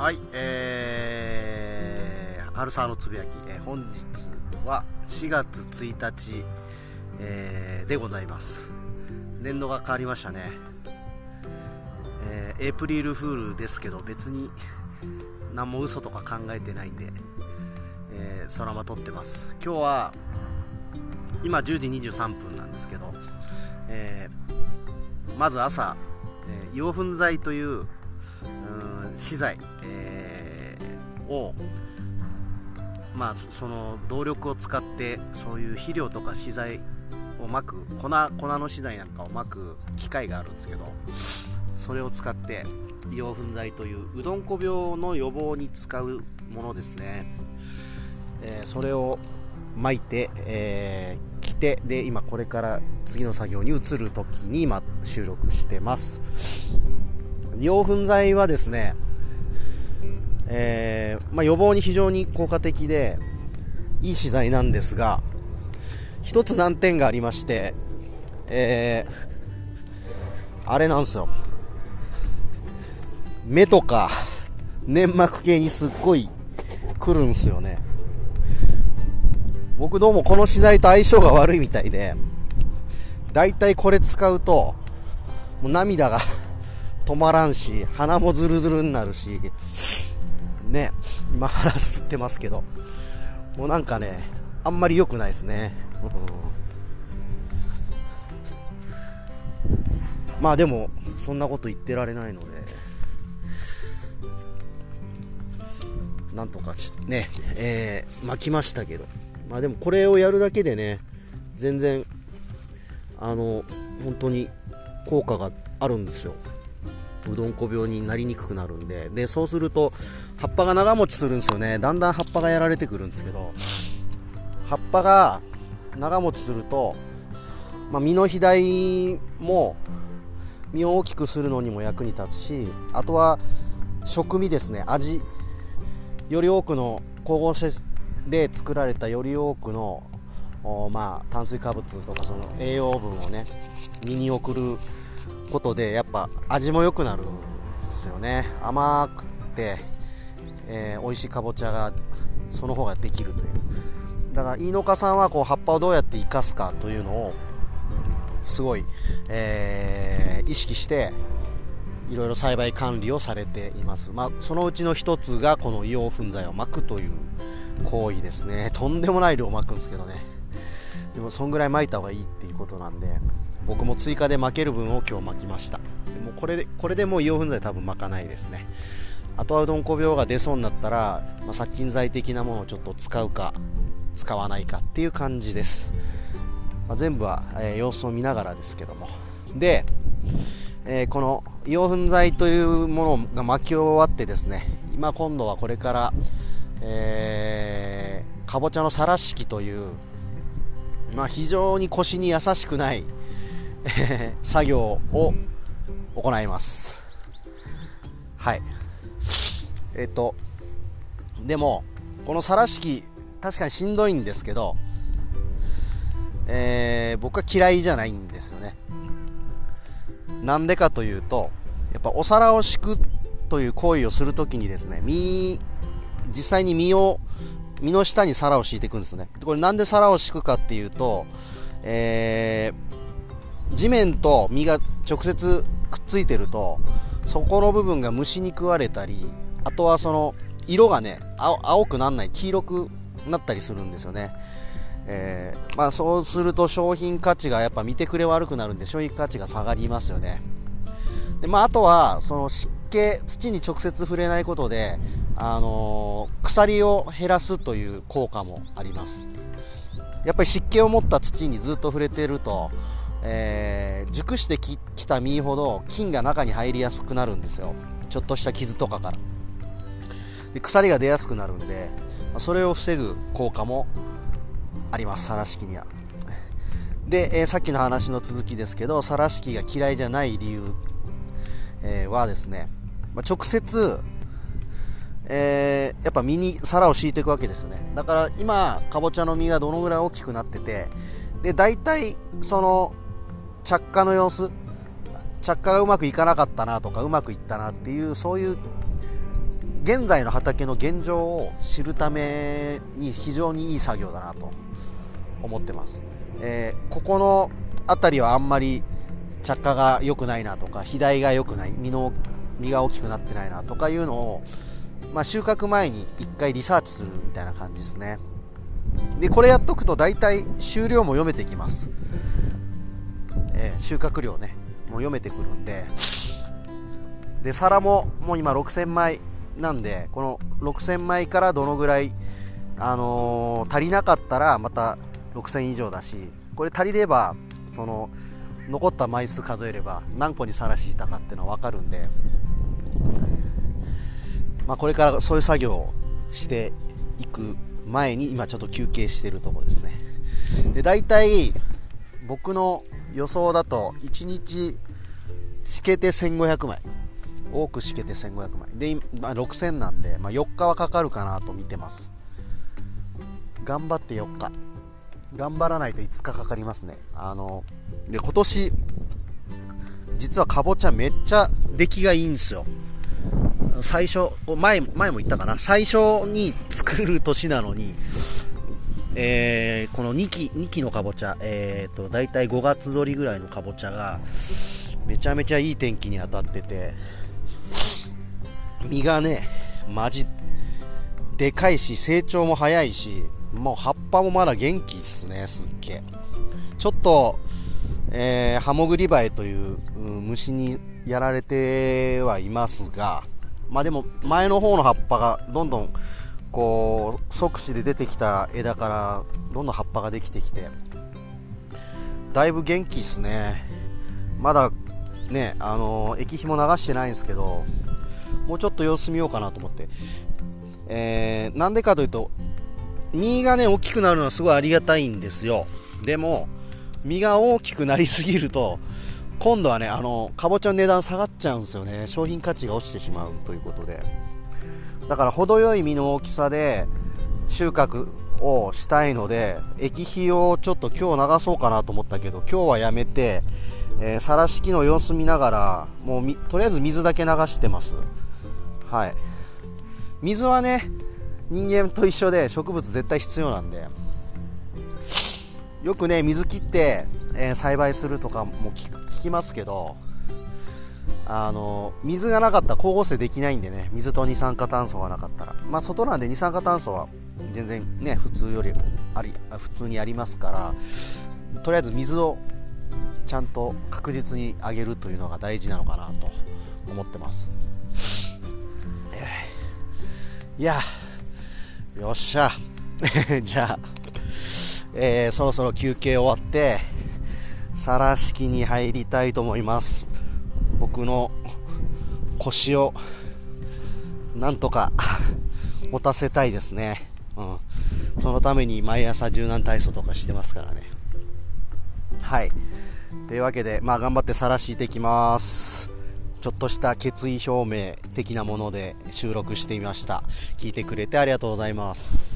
はい、えー、春沢のつぶやき、えー本日は4月1日、えーでございます。年度が変わりましたね。えーエイプリルフールですけど、別に何も嘘とか考えてないんで、えー、空間撮ってます。今日は、今10時23分なんですけど、えーまず朝、えー養粉剤という資材、えーを、まあ、その動力を使ってそういう肥料とか資材をまく粉粉の資材なんかをまく機械があるんですけどそれを使って養粉剤といううどんこ病の予防に使うものですね、えーそれを巻いて、えー着てで今これから次の作業に移る時に今収録してます。養粉剤はですね、えーまあ、予防に非常に効果的でいい資材なんですが一つ難点がありまして、えーあれなんですよ。目とか粘膜系にすっごい来るんですよね。僕どうもこの資材と相性が悪いみたいでだいたいこれ使うともう涙が 止まらんし鼻もズルズルになるしね今腹吸ってますけどもうなんかねあんまり良くないですね、うん。まあでもそんなこと言ってられないので。なんとかねえー巻きましたけど。まあでもこれをやるだけでね全然あの本当に効果があるんですよ。うどんこ病になりにくくなるんで。でそうすると葉っぱが長持ちするんですよね。だんだん葉っぱがやられてくるんですけど。葉っぱが長持ちすると、まあ、実の肥大も実を大きくするのにも役に立つしあとは食味ですね。味。より多くの光合成で作られたより多くのまあ炭水化物とかその栄養分をね身に送ることでやっぱ味も良くなるんですよね。甘くて、えー美味しいかぼちゃがその方ができるという。だから飯農家さんはこう葉っぱをどうやって生かすかというのをすごい、えー意識していろいろ栽培管理をされています、まあ、そのうちの一つがこの硫黄粉剤をまくという行為ですね。とんでもない量まくんですけどね。でもそんぐらい撒いた方がいいっていうことなんで僕も追加で撒ける分を今日撒きました。でもこれでこれでもう硫黄粉剤多分撒かないですね。あとはうどんこ病が出そうになったら、まあ、殺菌剤的なものをちょっと使うか使わないかっていう感じです、まあ全部は、えー様子を見ながらですけども。で、えーこの硫黄粉剤というものが巻き終わってですね今今度はこれから、えーかぼちゃのさらし器という、まあ、非常に腰に優しくない 作業を行います。はい。えっ、とでもこのさらし器確かにしんどいんですけど、えー僕は嫌いじゃないんですよね。なんでかというとやっぱお皿を敷くという行為をするときにですね身実際に身を身の下に皿を敷いていくんですね。これなんで皿を敷くかっていうと、えー地面と身が直接くっついてるとそこの部分が虫に食われたりあとはその色がね青青くなんない黄色くなったりするんですよね。えーまあ、そうすると商品価値がやっぱ見てくれ悪くなるんで商品価値が下がりますよね。で、まあ、あとはその土に直接触れないことで、あのー鎖を減らすという効果もあります。やっぱり湿気を持った土にずっと触れてると、えー熟してきた実ほど菌が中に入りやすくなるんですよ。ちょっとした傷とかから。で鎖が出やすくなるんでそれを防ぐ効果もあります、サラシキには。で、えーさっきの話の続きですけど、サラシキが嫌いじゃない理由、えーはですね、まあ、直接、えーやっぱ身に皿を敷いていくわけですよね。だから今、かぼちゃの実がどのぐらい大きくなってて、で、大体、その、着火の様子、着火がうまくいかなかったなとか、うまくいったなっていう、そういう現在の畑の現状を知るために非常にいい作業だなと思ってます、えー、ここの辺りはあんまり着火が良くないなとか肥大が良くない実の実が大きくなってないなとかいうのを、まあ、収穫前に1回リサーチするみたいな感じですね。でこれやっとくと大体収量も読めてきます、えー、収穫量ねもう読めてくるんで。で皿ももう今6000枚なんでこの6000枚からどのぐらい、あのー、足りなかったらまた6000以上だしこれ足りればその残った枚数数えれば何個にさらしたかっていうのは分かるんで、まあ、これからそういう作業をしていく前に今ちょっと休憩してるところですね。で大体僕の予想だと1日しけて1500枚。多くしけて1500枚。で、まあ、6000なんで、まあ、4日はかかるかなと見てます。頑張って4日。頑張らないと5日かかりますね。あので今年実はかぼちゃめっちゃ出来がいいんですよ。最初前前も言ったかな。最初に作る年なのにえー、この2期 ,2 期のかぼちゃ、えーと、大体5月取りぐらいのかぼちゃがめちゃめちゃいい天気に当たってて実がねマジでかいし成長も早いしもう葉っぱもまだ元気っすねすっげえ。ちょっと、えー、ハモグリバエという、うん、虫にやられてはいますがまあでも前の方の葉っぱがどんどんこう即死で出てきた枝からどんどん葉っぱができてきてだいぶ元気っすね。まだねあの液肥も流してないんですけどもうちょっと様子見ようかなと思って。えー、なんでかというと実がね大きくなるのはすごいありがたいんですよ。でも実が大きくなりすぎると今度はねあのかぼちゃの値段下がっちゃうんですよね。商品価値が落ちてしまうということで。だから程よい実の大きさで収穫をしたいので液肥をちょっと今日流そうかなと思ったけど今日はやめて、え、さらし機の様子見ながらもうとりあえず水だけ流してます。はい。水はね人間と一緒で植物絶対必要なんで。よくね水切って、えー、栽培するとかも聞きますけどあの水がなかったら光合成できないんでね水と二酸化炭素がなかったら。まあ外なんで二酸化炭素は全然ね普通よりあり普通にありますからとりあえず水をちゃんと確実にあげるというのが大事なのかなと思ってます。いやよっしゃ。じゃあ、えー、そろそろ休憩終わって皿敷に入りたいと思います僕の腰をなんとか持たせたいですね。うん。そのために毎朝柔軟体操とかしてますからね。はい。というわけで、まあ頑張って晒していきます。ちょっとした決意表明的なもので収録してみました。聞いてくれてありがとうございます。